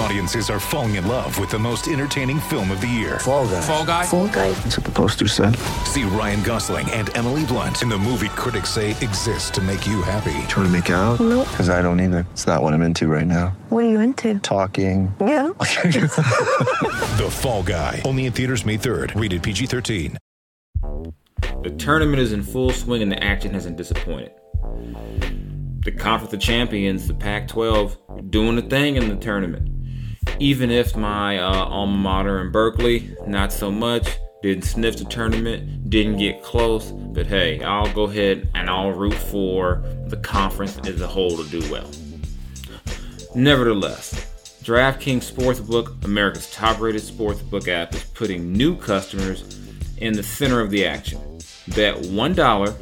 Audiences are falling in love with the most entertaining film of the year. Fall guy. Fall guy. Fall guy. That's what the poster said. See Ryan Gosling and Emily Blunt in the movie critics say exists to make you happy. Trying to make it out? Nope. Because I don't either. It's not what I'm into right now. What are you into? Talking. Yeah. The Fall Guy. Only in theaters May 3rd. Rated PG-13. The tournament is in full swing and the action hasn't disappointed. The Conference of Champions, the Pac 12, doing the thing in the tournament. Even if my uh, alma mater in Berkeley, not so much, didn't sniff the tournament, didn't get close, but hey, I'll go ahead and I'll root for the conference as a whole to do well. Nevertheless, DraftKings Sportsbook, America's top rated sportsbook app, is putting new customers in the center of the action. Bet $1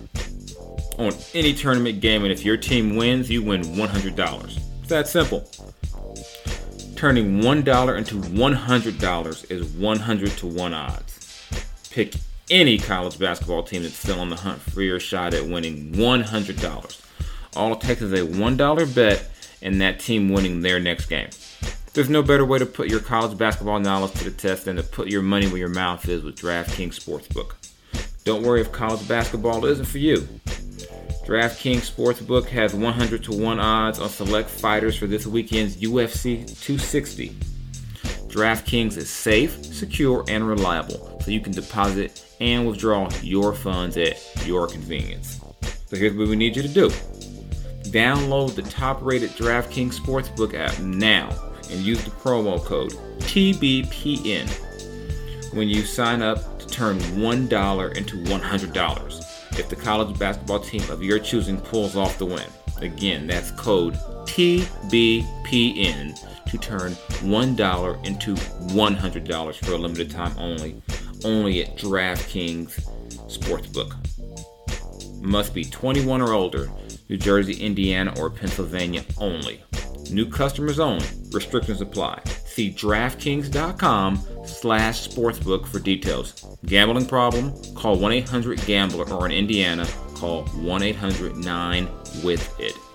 on any tournament game, and if your team wins, you win $100. It's that simple. Turning $1 into $100 is 100 to 1 odds. Pick any college basketball team that's still on the hunt for your shot at winning $100. All it takes is a $1 bet and that team winning their next game. There's no better way to put your college basketball knowledge to the test than to put your money where your mouth is with DraftKings Sportsbook. Don't worry if college basketball isn't for you. DraftKings Sportsbook has 100 to 1 odds on select fighters for this weekend's UFC 260. DraftKings is safe, secure, and reliable, so you can deposit and withdraw your funds at your convenience. So here's what we need you to do. Download the top-rated DraftKings Sportsbook app now and use the promo code TBPN when you sign up to turn $1 into $100 if the college basketball team of your choosing pulls off the win. Again, that's code TBPN to turn $1 into $100 for a limited time only, only at DraftKings Sportsbook. Must be 21 or older, New Jersey, Indiana, or Pennsylvania only. New customers only. Restrictions apply. See DraftKings.com slash sportsbook for details. Gambling problem? Call 1-800-GAMBLER or in Indiana, call 1-800-9-WITH-IT.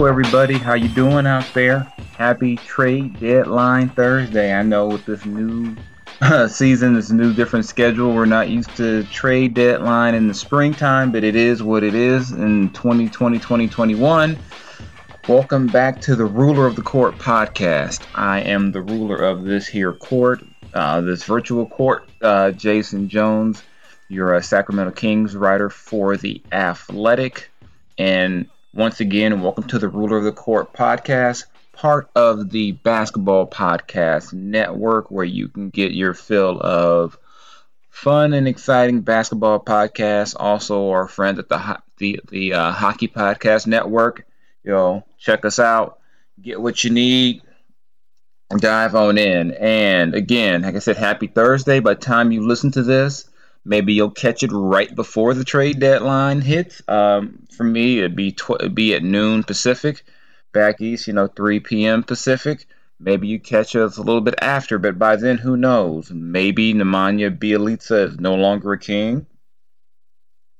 Hello, everybody. How you doing out there? Happy trade deadline Thursday. I know with this new season, this new different schedule, we're not used to trade deadline in the springtime, but it is what it is in 2020, 2021. Welcome back to the Ruler of the Court podcast. I am the ruler of this here court, uh, this virtual court. Uh, Jason Jones, you're a Sacramento Kings writer for The Athletic. And once again, welcome to the Ruler of the Court podcast, part of the Basketball Podcast Network, where you can get your fill of fun and exciting basketball podcasts. Also, our friends at the the the uh, Hockey Podcast Network. You know, check us out, get what you need, dive on in. And again, like I said, happy Thursday. By the time you listen to this, maybe you'll catch it right before the trade deadline hits. Um, for me, it'd be tw- it'd be at noon Pacific. Back east, you know, 3 p.m. Pacific. Maybe you catch us a little bit after, but by then, who knows? Maybe Nemanja Bjelica is no longer a king.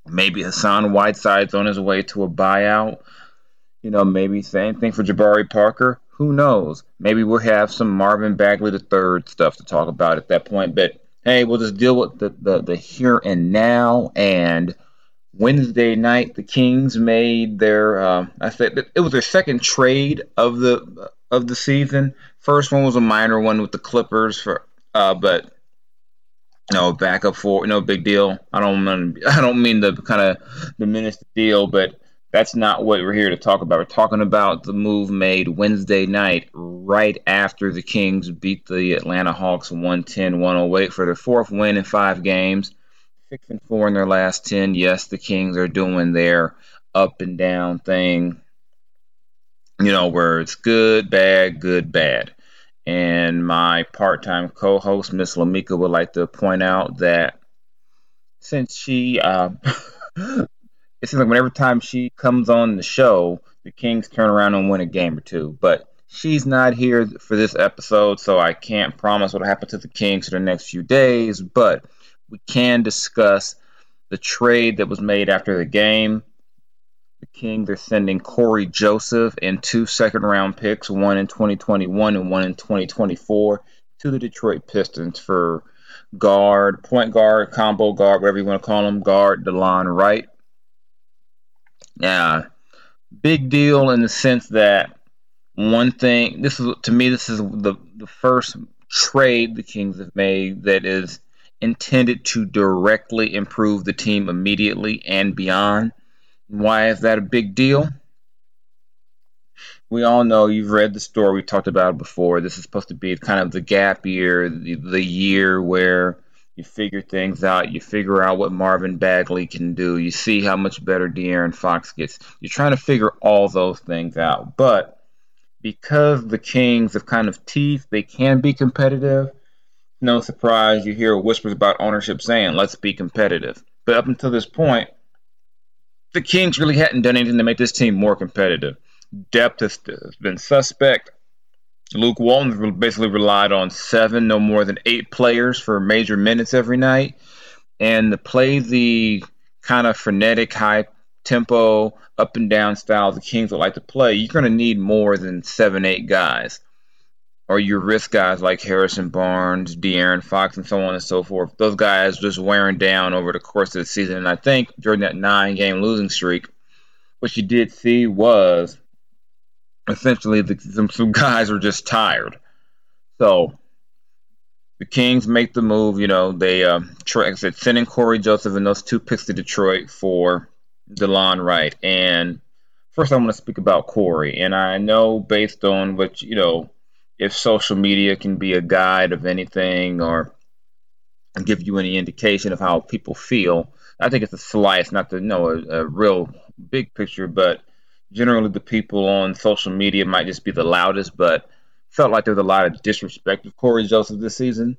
Maybe Hassan Whiteside's on his way to a buyout. You know, maybe same thing for Jabari Parker. Who knows? Maybe we'll have some Marvin Bagley III stuff to talk about at that point. But hey, we'll just deal with the, the, the here and now. And Wednesday night, the Kings made their uh, I said it was their second trade of the of the season. First one was a minor one with the Clippers for, uh, but no backup for no big deal. I don't mean, I don't mean to kind of diminish the deal, but that's not what we're here to talk about. We're talking about the move made Wednesday night, right after the Kings beat the Atlanta Hawks 110-108 for their fourth win in five games, six and four in their last ten. Yes, the Kings are doing their up and down thing. You know where it's good, bad, good, bad. And my part time co host, Miss Lamika, would like to point out that since she, uh, it seems like whenever time she comes on the show, the Kings turn around and win a game or two. But she's not here for this episode, so I can't promise what'll happen to the Kings for the next few days. But we can discuss the trade that was made after the game the Kings are sending Cory Joseph and two second round picks, one in 2021 and one in 2024, to the Detroit Pistons for guard, point guard, combo guard, whatever you want to call them, guard DeLon Wright. Now, big deal in the sense that one thing, this is to me, this is the, the first trade the Kings have made that is intended to directly improve the team immediately and beyond. Why is that a big deal? We all know you've read the story. We talked about before. This is supposed to be kind of the gap year, the, the year where you figure things out. You figure out what Marvin Bagley can do. You see how much better De'Aaron Fox gets. You're trying to figure all those things out. But because the Kings have kind of teeth, they can be competitive, no surprise you hear whispers about ownership saying, let's be competitive. But up until this point, the Kings really hadn't done anything to make this team more competitive. Depth has, been suspect. Luke Walton basically relied on seven, no more than eight players for major minutes every night. And to play the kind of frenetic, high tempo, up and down style the Kings would like to play, you're going to need more than seven, eight guys or your risk guys like Harrison Barnes, De'Aaron Fox, and so on and so forth. Those guys just wearing down over the course of the season. And I think during that nine game losing streak, what you did see was essentially the, some, some guys are just tired. So the Kings make the move. You know, they, uh, like I said, sending Cory Joseph and those two picks to Detroit for DeLon Wright. And first, I want to speak about Cory. And I know based on what, you know, if social media can be a guide of anything or give you any indication of how people feel, I think it's a slice, not to know a, a real big picture, but generally the people on social media might just be the loudest, but felt like there was a lot of disrespect of Cory Joseph this season.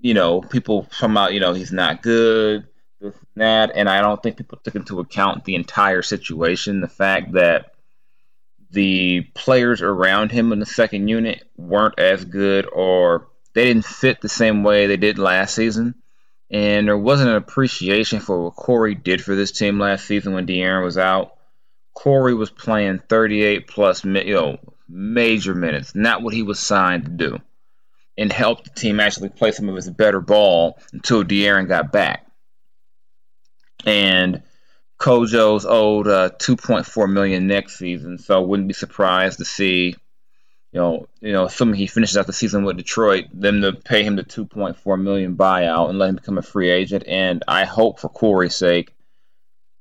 You know, people come out, you know, he's not good, this and that, and I don't think people took into account the entire situation, the fact that the players around him in the second unit weren't as good or they didn't fit the same way they did last season. And there wasn't an appreciation for what Cory did for this team last season when De'Aaron was out. Cory was playing 38 plus you know, major minutes, not what he was signed to do, and helped the team actually play some of his better ball until De'Aaron got back. And Kojo's owed uh, 2.4 million next season, so wouldn't be surprised to see, you know, you know, assuming he finishes out the season with Detroit, them to pay him the 2.4 million buyout and let him become a free agent. And I hope for Cory's sake,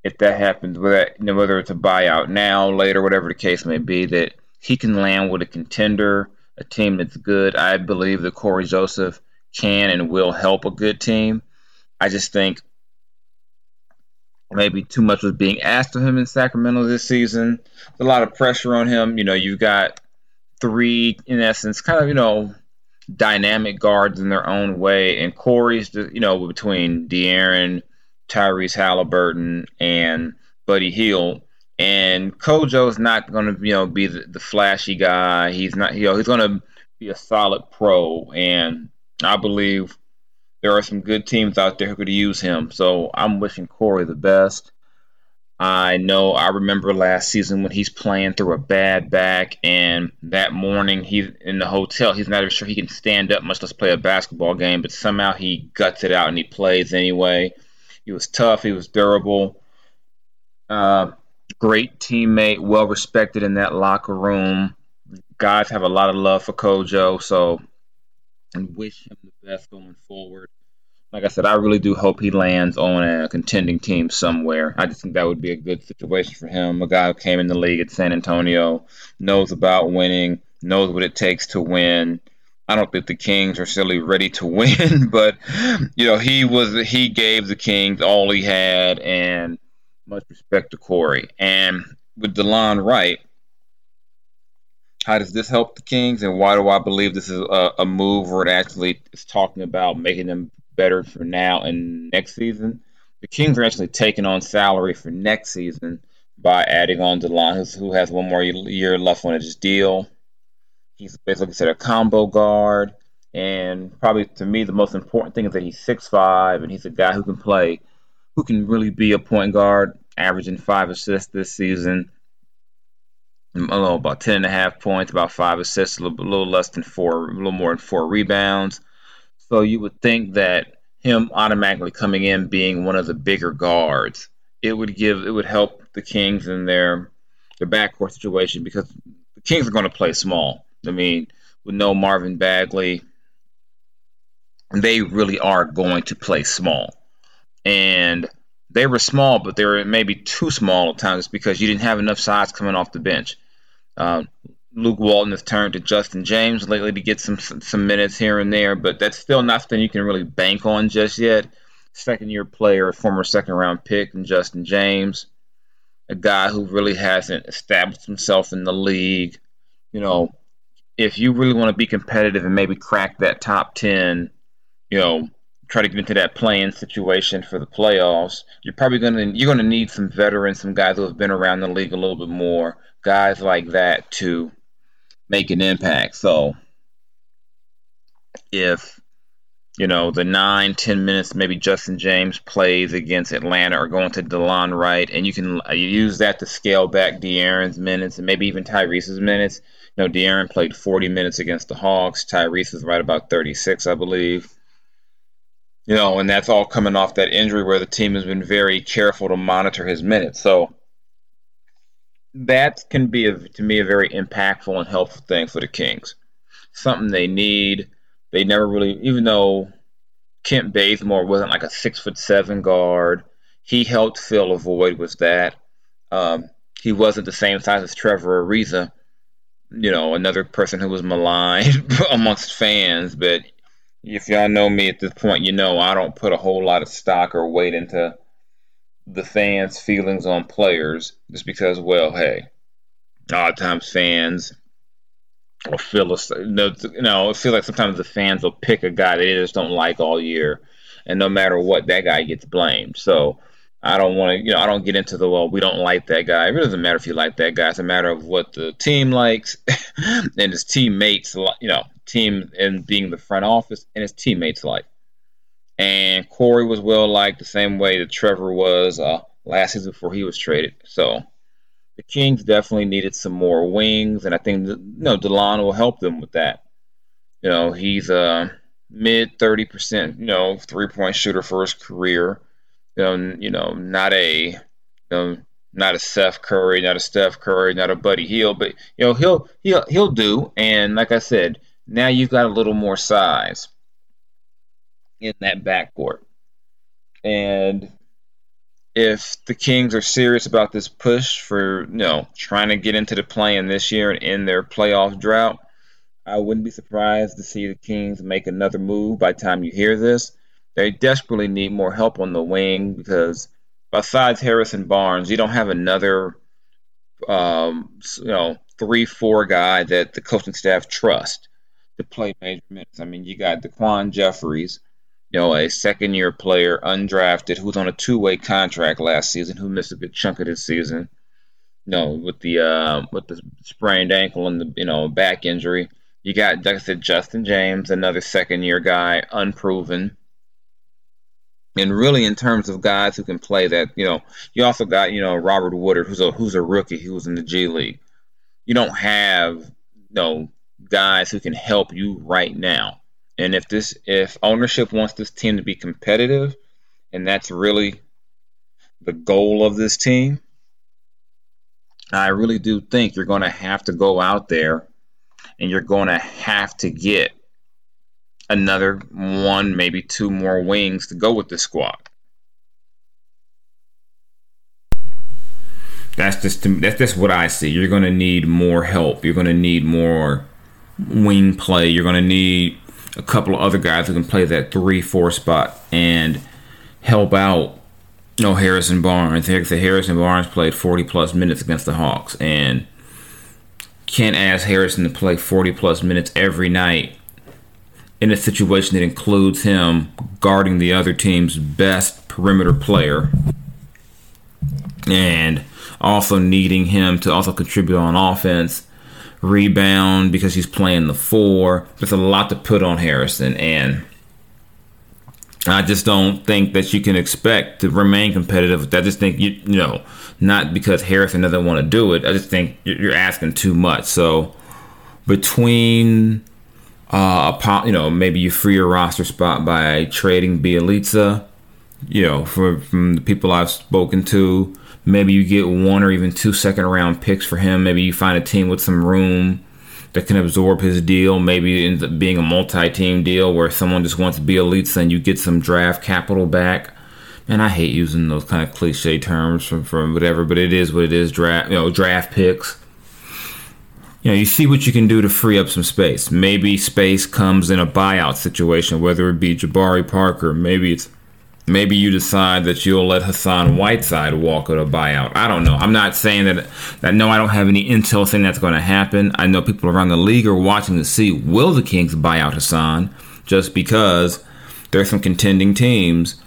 if that happens, whether you know, whether it's a buyout now, later, whatever the case may be, that he can land with a contender, a team that's good. I believe that Cory Joseph can and will help a good team. I just think maybe too much was being asked of him in Sacramento this season. There's a lot of pressure on him. You know, you've got three, in essence, kind of, you know, dynamic guards in their own way. And Cory's, you know, between De'Aaron, Tyrese Halliburton, and Buddy Hield. And Kojo's not going to, you know, be the, the flashy guy. He's not, you know, he's going to be a solid pro. And I believe there are some good teams out there who could use him. So I'm wishing Cory the best. I know I remember last season when he's playing through a bad back, and that morning he's in the hotel. He's not even sure he can stand up, much less play a basketball game, but somehow he guts it out and he plays anyway. He was tough, he was durable, Uh, great teammate, well respected in that locker room. Guys have a lot of love for Kojo, so I wish him the best going forward. Like I said, I really do hope he lands on a contending team somewhere. I just think that would be a good situation for him. A guy who came in the league at San Antonio, knows about winning, knows what it takes to win. I don't think the Kings are silly ready to win, but you know he was he gave the Kings all he had, and much respect to Cory. And with Delon Wright, how does this help the Kings, and why do I believe this is a, a move where it actually is talking about making them better for now and next season? The Kings are actually taking on salary for next season by adding on Delon, who has one more year left on his deal. He's basically considered a combo guard. And probably to me, the most important thing is that he's 6'5 and he's a guy who can play, who can really be a point guard, averaging five assists this season. Mm, I don't know, about 10 and a half points, about five assists, a little, a little less than four, a little more than four rebounds. So you would think that him automatically coming in being one of the bigger guards, it would give, it would help the Kings in their their backcourt situation because the Kings are going to play small. I mean, with no Marvin Bagley, they really are going to play small. And they were small, but they were maybe too small at times because you didn't have enough size coming off the bench. Uh, Luke Walton has turned to Justin James lately to get some some minutes here and there, but that's still not something you can really bank on just yet. Second year player, former second round pick, and Justin James, a guy who really hasn't established himself in the league. You know, if you really want to be competitive and maybe crack that top 10, you know, try to get into that playing situation for the playoffs, you're probably going to you're going to need some veterans, some guys who have been around the league a little bit more, guys like that to make an impact. So if you know the nine, ten minutes maybe Justin James plays against Atlanta or going to Delon Wright, and you can uh, use that to scale back De'Aaron's minutes and maybe even Tyrese's minutes know, De'Aaron played 40 minutes against the Hawks. Tyrese is right about 36, I believe. You know, and that's all coming off that injury where the team has been very careful to monitor his minutes. So that can be, a, to me, a very impactful and helpful thing for the Kings. Something they need. They never really, even though Kent Bazemore wasn't like a six foot seven guard, he helped fill a void with that. Um, he wasn't the same size as Trevor Ariza, you know, another person who was maligned amongst fans. But if y'all know me at this point, you know I don't put a whole lot of stock or weight into the fans' feelings on players just because, well, hey, a lot of times fans will feel, you know, it feels like sometimes the fans will pick a guy they just don't like all year. And no matter what, that guy gets blamed. So I don't want to, you know, I don't get into the well, we don't like that guy. It really doesn't matter if you like that guy. It's a matter of what the team likes and his teammates, you know, team and being the front office and his teammates like. And Cory was well liked the same way that Trevor was uh, last season before he was traded. So the Kings definitely needed some more wings, and I think you know Delon will help them with that. You know, he's a mid thirty percent, you know, three point shooter for his career you know, you know, not a, you know, not a Seth Curry, not a Steph Curry, not a Buddy Hield, but you know, he'll he'll he'll do. And like I said, now you've got a little more size in that backcourt. And if the Kings are serious about this push for, you know, trying to get into the play-in this year and end their playoff drought, I wouldn't be surprised to see the Kings make another move by the time you hear this. They desperately need more help on the wing because besides Harrison Barnes, you don't have another, um, you know, three four guy that the coaching staff trust to play major minutes. I mean, you got Daquan Jeffries, you know, a second year player, undrafted, who's on a two way contract last season, who missed a good chunk of this season. You know, with the uh, with the sprained ankle and the you know back injury. You got, like I said, Justin James, another second year guy, unproven. And really, in terms of guys who can play that, you know, you also got, you know, Robert Woodard, who's a who's a rookie, who was in the G League. You don't have, you know, guys who can help you right now. And if this, if ownership wants this team to be competitive, and that's really the goal of this team, I really do think you're going to have to go out there and you're going to have to get another one, maybe two more wings to go with the squad. That's just that's just what I see. You're going to need more help. You're going to need more wing play. You're going to need a couple of other guys who can play that three, four spot and help out. You know, Harrison Barnes. The Harrison Barnes played 40 plus minutes against the Hawks, and can't ask Harrison to play 40 plus minutes every night in a situation that includes him guarding the other team's best perimeter player and also needing him to also contribute on offense, rebound because he's playing the four. There's a lot to put on Harrison, and I just don't think that you can expect to remain competitive. I just think you, you know, not because Harrison doesn't want to do it. I just think you're asking too much. So between uh, you know, maybe you free your roster spot by trading Bjelica. You know, for, from the people I've spoken to, maybe you get one or even two second round picks for him. Maybe you find a team with some room that can absorb his deal. Maybe it ends up being a multi team deal where someone just wants Bjelica and you get some draft capital back. And I hate using those kind of cliche terms from, from whatever, but it is what it is. Draft, you know, draft picks you know, you see what you can do to free up some space. Maybe space comes in a buyout situation, whether it be Jabari Parker, maybe it's maybe you decide that you'll let Hassan Whiteside walk at a buyout. I don't know. I'm not saying that that no, I don't have any intel saying that's going to happen. I know people around the league are watching to see will the Kings buy out Hassan just because there's some contending teams.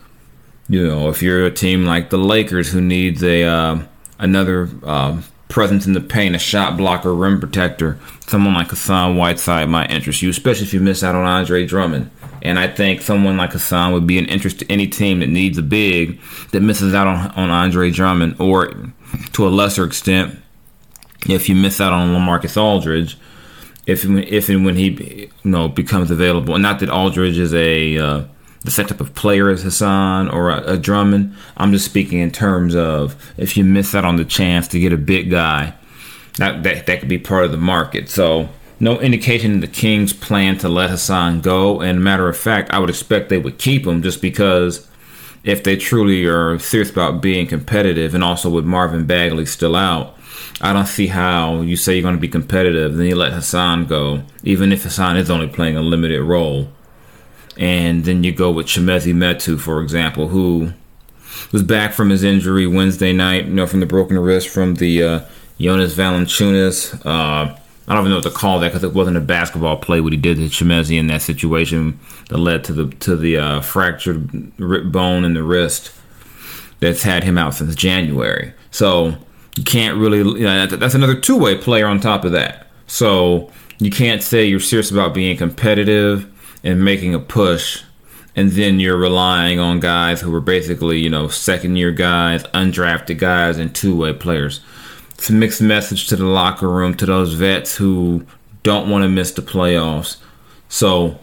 You know, if you're a team like the Lakers who needs a uh, another uh, presence in the paint, a shot blocker, rim protector, someone like Hassan Whiteside might interest you, especially if you miss out on Andre Drummond. And I think someone like Hassan would be an interest to any team that needs a big that misses out on, on Andre Drummond, or to a lesser extent, if you miss out on Lamarcus Aldridge, if if and when he you know becomes available. And Not that Aldridge is a uh, the setup of player as Hassan or a, a, Drummond. I'm just speaking in terms of if you miss out on the chance to get a big guy, that that, that could be part of the market. So no indication the Kings plan to let Hassan go. And matter of fact, I would expect they would keep him just because if they truly are serious about being competitive, and also with Marvin Bagley still out. I don't see how you say you're going to be competitive, then you let Hassan go, even if Hassan is only playing a limited role. And then you go with Chimezie Metu, for example, who was back from his injury Wednesday night, you know, from the broken wrist from the uh, Jonas Valanciunas. Uh, I don't even know what to call that because it wasn't a basketball play what he did to Chimezie in that situation that led to the to the uh, fractured bone in the wrist that's had him out since January. So you can't really, you know, that's another two way player on top of that. So you can't say you're serious about being competitive and making a push and then you're relying on guys who were basically, you know, second year guys, undrafted guys, and two way players. It's a mixed message to the locker room, to those vets who don't want to miss the playoffs. So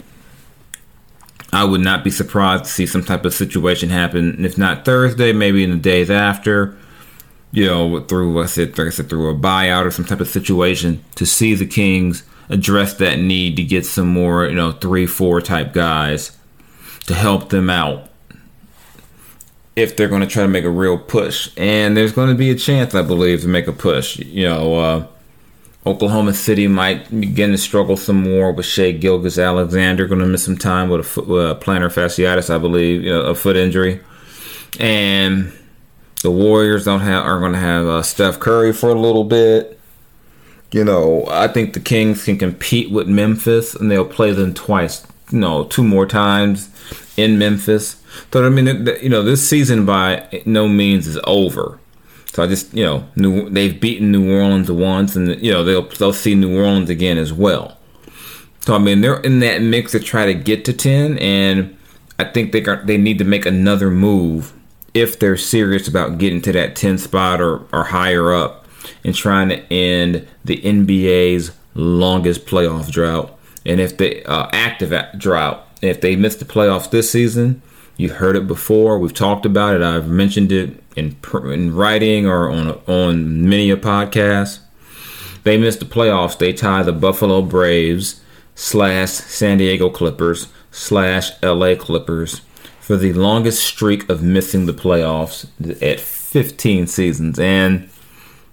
I would not be surprised to see some type of situation happen, if not Thursday, maybe in the days after. You know, through I said, through a buyout or some type of situation to see the Kings address that need to get some more, you know, three, four type guys to help them out if they're going to try to make a real push. And there's going to be a chance, I believe, to make a push. You know, uh, Oklahoma City might begin to struggle some more with Shai Gilgeous-Alexander, going to miss some time with a foot, uh, plantar fasciitis, I believe, you know, a foot injury. And the Warriors don't have are going to have uh, Steph Curry for a little bit. You know, I think the Kings can compete with Memphis, and they'll play them twice. You know, two more times in Memphis. So I mean, you know, this season by no means is over. So I just, you know, New, they've beaten New Orleans once, and you know they'll they'll see New Orleans again as well. So I mean, they're in that mix to try to get to ten, and I think they got they need to make another move if they're serious about getting to that ten spot or or higher up and trying to end the NBA's longest playoff drought. And if they uh, active drought, if they miss the playoffs this season, You heard it before. We've talked about it. I've mentioned it in, in writing or on on many a podcast. They missed the playoffs. They tie the Buffalo Braves slash San Diego Clippers slash LA Clippers for the longest streak of missing the playoffs at 15 seasons. And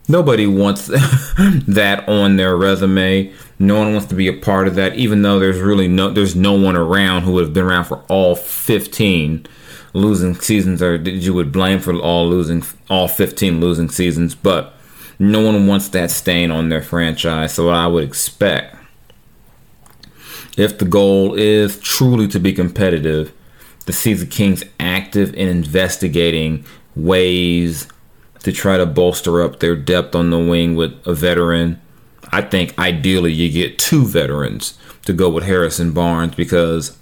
nobody wants that on their resume. No one wants to be a part of that, even though there's really no there's no one around who would have been around for all 15 losing seasons, or you would blame for all losing all 15 losing seasons. But no one wants that stain on their franchise. So I would expect, if the goal is truly to be competitive, to see the Kings active in investigating ways to try to bolster up their depth on the wing with a veteran. I think ideally you get two veterans to go with Harrison Barnes because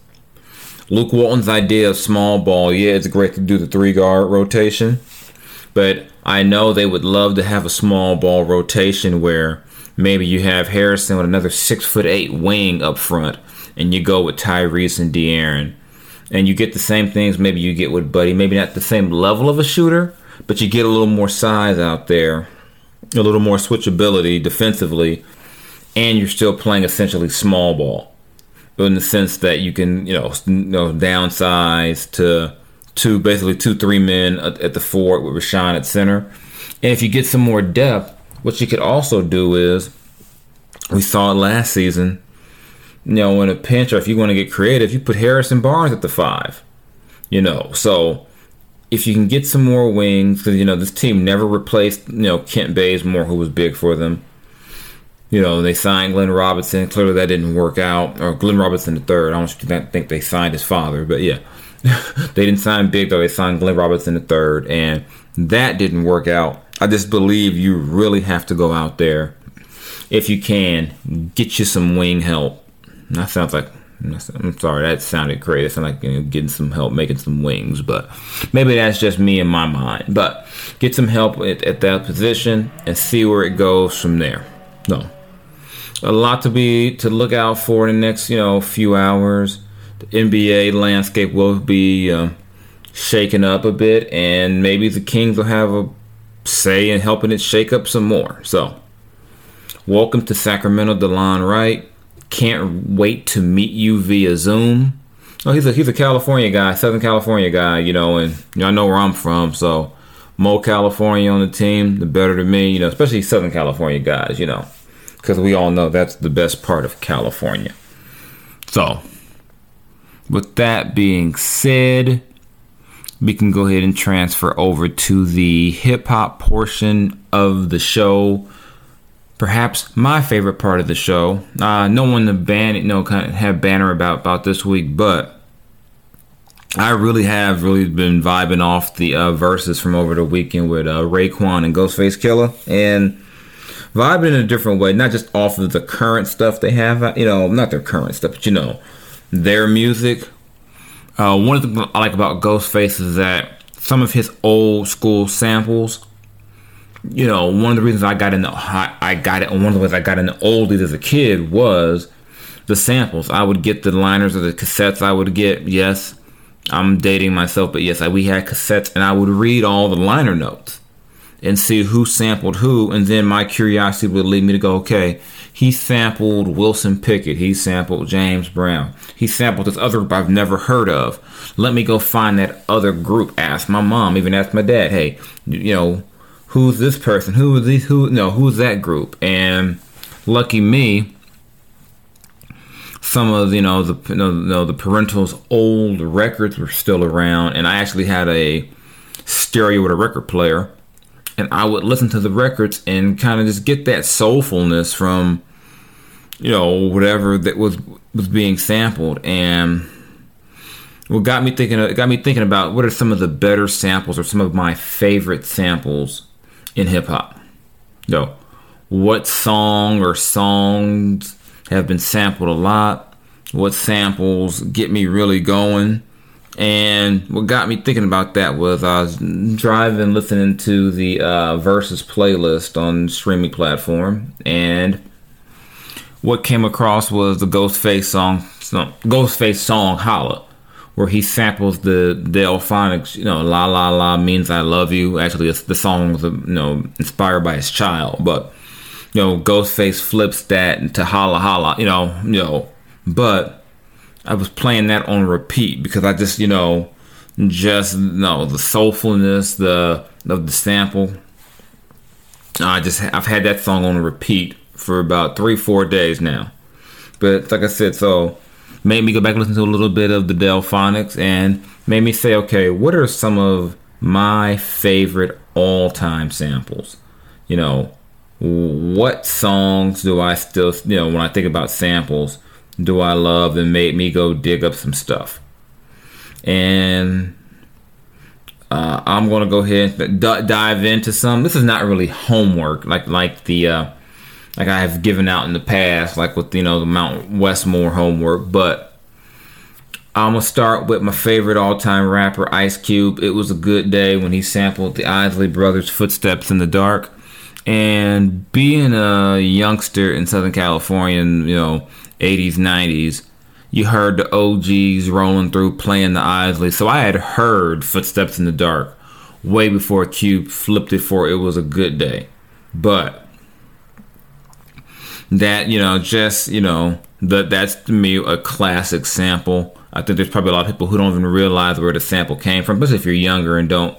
Luke Walton's idea of small ball, yeah, it's great to do the three guard rotation, but I know they would love to have a small ball rotation where maybe you have Harrison with another six foot eight wing up front, and you go with Tyrese and De'Aaron, and you get the same things maybe you get with Buddy, maybe not the same level of a shooter, but you get a little more size out there a little more switchability defensively, and you're still playing essentially small ball, in the sense that you can you know, you know downsize to two basically two three men at, at the fort with Richaun at center, and if you get some more depth, what you could also do is we saw it last season. You know, in a pinch, or if you want to get creative, you put Harrison Barnes at the five. You know, so if you can get some more wings, because you know this team never replaced you know Kent Bazemore, who was big for them. You know they signed Glenn Robinson. Clearly that didn't work out. Or Glenn Robinson the third. I don't think they signed his father, but yeah, they didn't sign big though. They signed Glenn Robinson the third, and that didn't work out. I just believe you really have to go out there if you can get you some wing help. That sounds like I'm sorry, that sounded crazy. It sounded like you know, getting some help making some wings, but maybe that's just me in my mind. But get some help at, at that position and see where it goes from there. No, a lot to be to look out for in the next you know few hours. The NBA landscape will be um, shaken up a bit, and maybe the Kings will have a say in helping it shake up some more. So, welcome to Sacramento, Delon Wright. Can't wait to meet you via Zoom. Oh, he's a he's a California guy, Southern California guy, you know, and you know, I know where I'm from, so more California on the team, the better to me, you know, especially Southern California guys, you know, because we all know that's the best part of California. So, with that being said, we can go ahead and transfer over to the hip hop portion of the show perhaps my favorite part of the show. Uh, no one to ban, you know, kind of have banner about about this week, but I really have really been vibing off the uh, Verzuz from over the weekend with uh, Raekwon and Ghostface Killah, and vibing in a different way, not just off of the current stuff they have, uh, you know, not their current stuff, but you know, their music. Uh, one of the things I like about Ghostface is that some of his old school samples you know, one of the reasons I got into I got it. One of the ways I got into oldies as a kid was the samples. I would get the liners or the cassettes. I would get yes, I'm dating myself, but yes, I, we had cassettes, and I would read all the liner notes and see who sampled who, and then my curiosity would lead me to go, okay, he sampled Wilson Pickett, he sampled James Brown, he sampled this other group I've never heard of. Let me go find that other group. Ask my mom, even ask my dad, hey, you know who's this person? Who is these? Who no? Who's that group? And lucky me, some of you know the you know, the parental's old records were still around, and I actually had a stereo with a record player, and I would listen to the records and kind of just get that soulfulness from you know whatever that was was being sampled and what got me thinking got me thinking about what are some of the better samples or some of my favorite samples in hip hop. Yo, what song or songs have been sampled a lot? What samples get me really going? And what got me thinking about that was I was driving, listening to the uh, Verzuz playlist on streaming platform, and what came across was the Ghostface song, Ghostface song "Holla," where he samples the Delfonics, you know, La La La means I love you. Actually, the song was, you know, inspired by his child, but you know, Ghostface flips that into Holla Holla, you know, you know, but I was playing that on repeat because I just, you know, just you know the soulfulness, the of the sample. I just I've had that song on repeat for about three, four days now. But like I said, so made me go back and listen to a little bit of the Delfonics and made me say, okay, what are some of my favorite all time samples? You know, what songs do I still, you know, when I think about samples, do I love and made me go dig up some stuff? And uh, I'm gonna go ahead and d- dive into some. This is not really homework, like like the uh, like I have given out in the past, like with you know the Mount Westmore homework. But I'm gonna start with my favorite all-time rapper, Ice Cube. It was a good day when he sampled the Isley Brothers' "Footsteps in the Dark." And being a youngster in Southern California, in, you know, 80s, 90s, you heard the OGs rolling through playing the Isley. So I had heard Footsteps in the Dark way before Cube flipped it for It Was a Good Day. But that you know just you know that that's to me a classic sample. I think there's probably a lot of people who don't even realize where the sample came from especially if you're younger and don't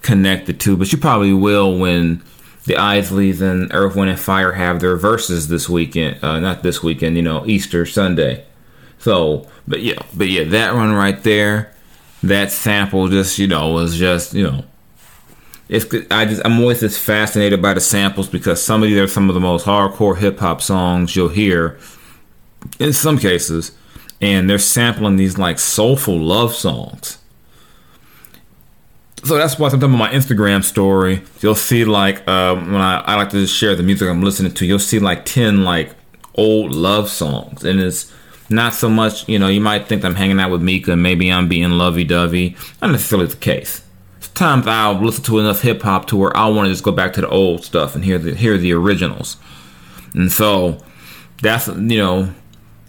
connect the two but you probably will when the isleys and earth wind and fire have their Verzuz this weekend uh, not this weekend you know easter sunday. So but yeah but yeah that one right there that sample just you know was just you know it's I just I'm always just fascinated by the samples because some of these are some of the most hardcore hip hop songs you'll hear in some cases, and they're sampling these like soulful love songs. So that's why sometimes on my Instagram story you'll see like um, when I, I like to just share the music I'm listening to, you'll see like ten like old love songs, and it's not so much you know you might think I'm hanging out with Mika, maybe I'm being lovey dovey. Not necessarily the case times I'll listen to enough hip hop to where I want to just go back to the old stuff and hear the hear the originals. And so that's you know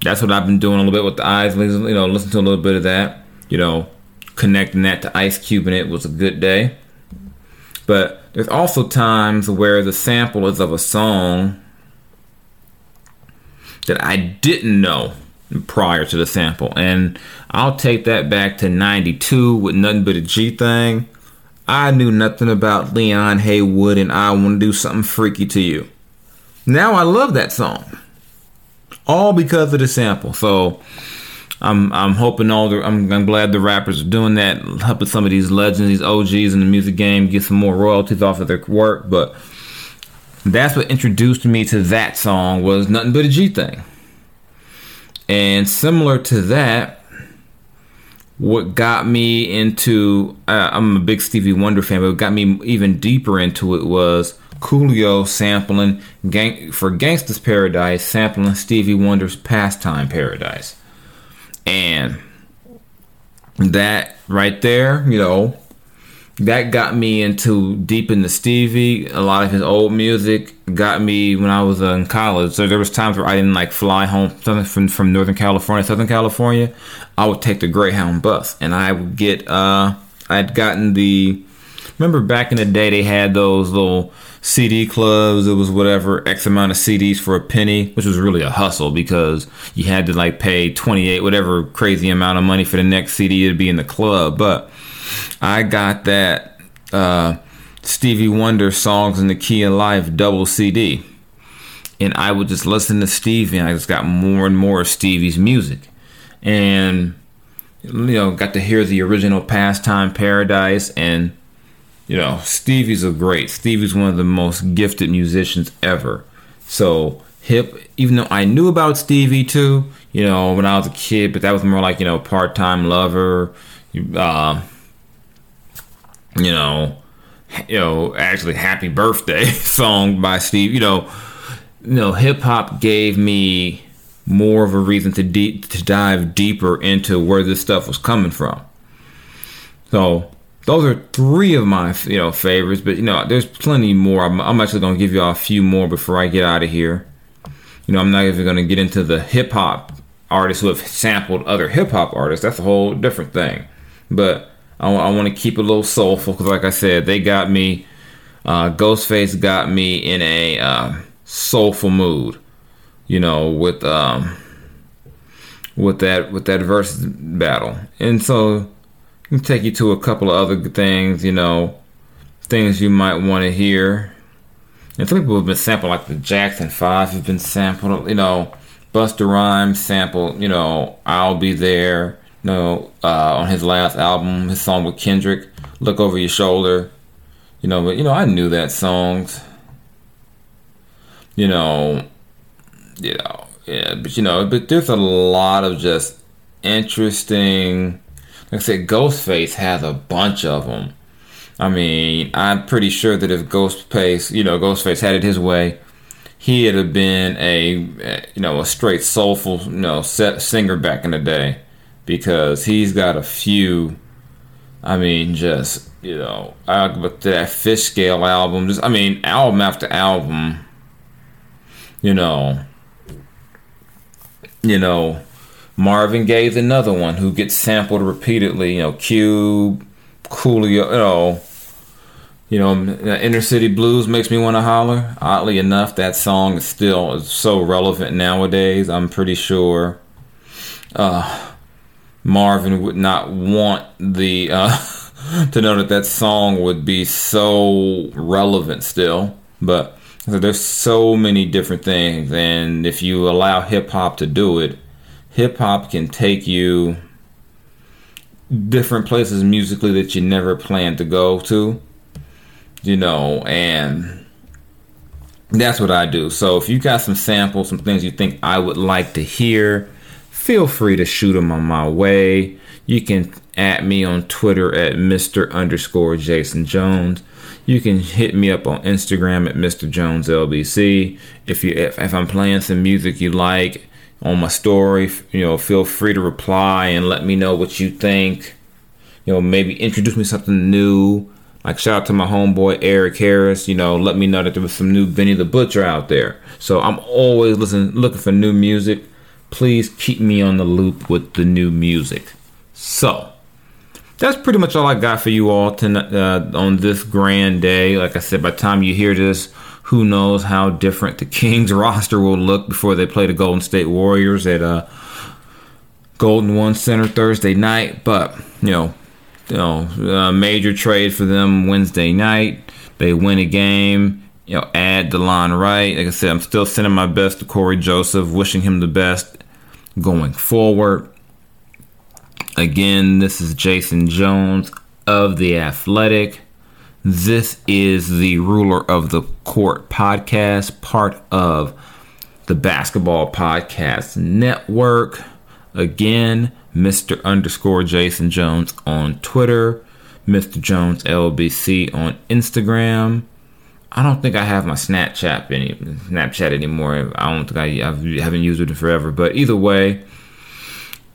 that's what I've been doing a little bit with the eyes. You know, listen to a little bit of that. You know, connecting that to Ice Cube and it was a good day. But there's also times where the sample is of a song that I didn't know prior to the sample. And I'll take that back to 92 with nothing but a G thing. I knew nothing about Leon Haywood and I want to do something freaky to you. Now I love that song. All because of the sample. So I'm I'm hoping all the I'm, I'm glad the rappers are doing that, helping some of these legends, these OGs in the music game get some more royalties off of their work. But that's what introduced me to that song was nothing but a G thing. And similar to that, what got me into uh, I'm a big Stevie Wonder fan, but what got me even deeper into it was Coolio sampling gang, for Gangsta's Paradise, sampling Stevie Wonder's Pastime Paradise. And that right there, you know, that got me into deep into Stevie. A lot of his old music got me when I was uh, in college. So there was times where I didn't like fly home from from Northern California, Southern California. I would take the Greyhound bus, and I would get. uh I'd gotten the. Remember back in the day, they had those little CD clubs. It was whatever X amount of CDs for a penny, which was really a hustle because you had to like pay twenty eight, whatever crazy amount of money for the next CD to be in the club, but I got that uh, Stevie Wonder songs in the key of life double CD, and I would just listen to Stevie, and I just got more and more of Stevie's music, and you know got to hear the original Pastime Paradise, and you know Stevie's a great. Stevie's one of the most gifted musicians ever. So hip, even though I knew about Stevie too, you know when I was a kid, but that was more like you know part time lover. Uh, you know, you know, actually "Happy Birthday" song by Steve. You know, you know, hip hop gave me more of a reason to deep to dive deeper into where this stuff was coming from. So those are three of my you know favorites, but you know, there's plenty more. I'm, I'm actually gonna give you a few more before I get out of here. You know, I'm not even gonna get into the hip hop artists who have sampled other hip hop artists. That's a whole different thing. But I, I want to keep it a little soulful because, like I said, they got me. Uh, Ghostface got me in a uh, soulful mood, you know, with um, with that with that verse battle, and so can take you to a couple of other things, you know, things you might want to hear. And some people have been sampled, like the Jackson Five have been sampled, you know, Busta Rhymes sampled, you know, I'll Be There, you know, uh, on his last album, his song with Kendrick, Look Over Your Shoulder, you know, but, you know, I knew that songs, you know, you know, yeah, but, you know, but there's a lot of just interesting like I said, Ghostface has a bunch of them. I mean, I'm pretty sure that if Ghostface, you know, Ghostface had it his way, he'd have been a, you know, a straight soulful, you know, singer back in the day, because he's got a few. I mean, just you know, but that Fishscale album, just I mean, album after album, you know, you know Marvin Gaye's another one who gets sampled repeatedly. You know, Cube, Coolio, you know, you know, Inner City Blues makes me want to holler. Oddly enough, that song is still so relevant nowadays. I'm pretty sure uh, Marvin would not want the uh, to know that that song would be so relevant still. But there's so many different things, and if you allow hip hop to do it hip hop can take you different places musically that you never planned to go to. You know, and that's what I do. So if you got some samples, some things you think I would like to hear, feel free to shoot them on my way. You can at me on Twitter at Mr. underscore Jason Jones. You can hit me up on Instagram at Mr. Jones LBC. If you if, if I'm playing some music you like, on my story. You know, feel free to reply and let me know what you think. You know, maybe introduce me something new. Like shout out to my homeboy Eric Harris. You know, let me know that there was some new Benny the Butcher out there. So I'm always listening, looking for new music. Please keep me on the loop with the new music. So that's pretty much all I got for you all tonight uh, on this grand day. Like I said, by the time you hear this, who knows how different the Kings roster will look before they play the Golden State Warriors at uh, Golden One Center Thursday night. But you know, you know, a major trade for them Wednesday night. They win a game. You know, add Delon Wright. Like I said, I'm still sending my best to Cory Joseph, wishing him the best going forward. Again, this is Jason Jones of The Athletic. This is the Ruler of the Court podcast, part of the Basketball Podcast Network. Again, Mr. underscore Jason Jones on Twitter, Mr. Jones LBC on Instagram. I don't think I have my Snapchat any Snapchat anymore. I don't think I I've, haven't used it in forever. But either way,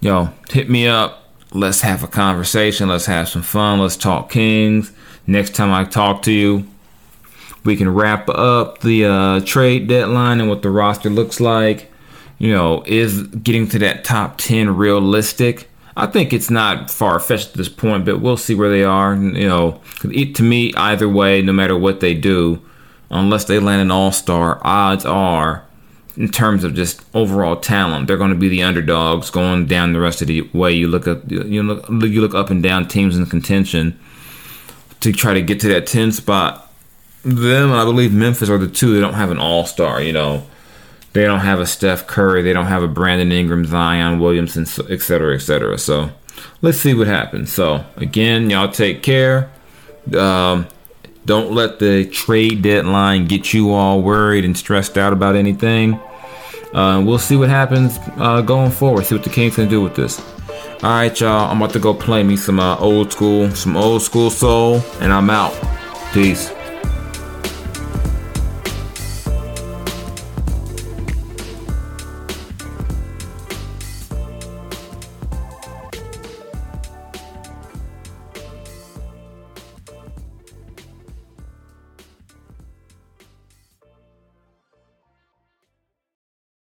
yo, hit me up. Let's have a conversation. Let's have some fun. Let's talk Kings. Next time I talk to you, we can wrap up the uh, trade deadline and what the roster looks like. You know, is getting to that top 10 realistic? I think it's not far fetched at this point, but we'll see where they are. You know, to me, either way, no matter what they do, unless they land an all star, odds are, in terms of just overall talent, they're going to be the underdogs going down the rest of the way. You look up, you look, you look up and down teams in contention to try to get to that 10 spot. Them, I believe Memphis are the two that don't have an all star, you know. They don't have a Steph Curry. They don't have a Brandon Ingram, Zion Williamson, et cetera, et cetera. So let's see what happens. So again, y'all take care. Um, don't let the trade deadline get you all worried and stressed out about anything. Uh, we'll see what happens uh, going forward. See what the Kings can do with this. All right, y'all. I'm about to go play me some uh, old school, some old school soul, and I'm out. Peace.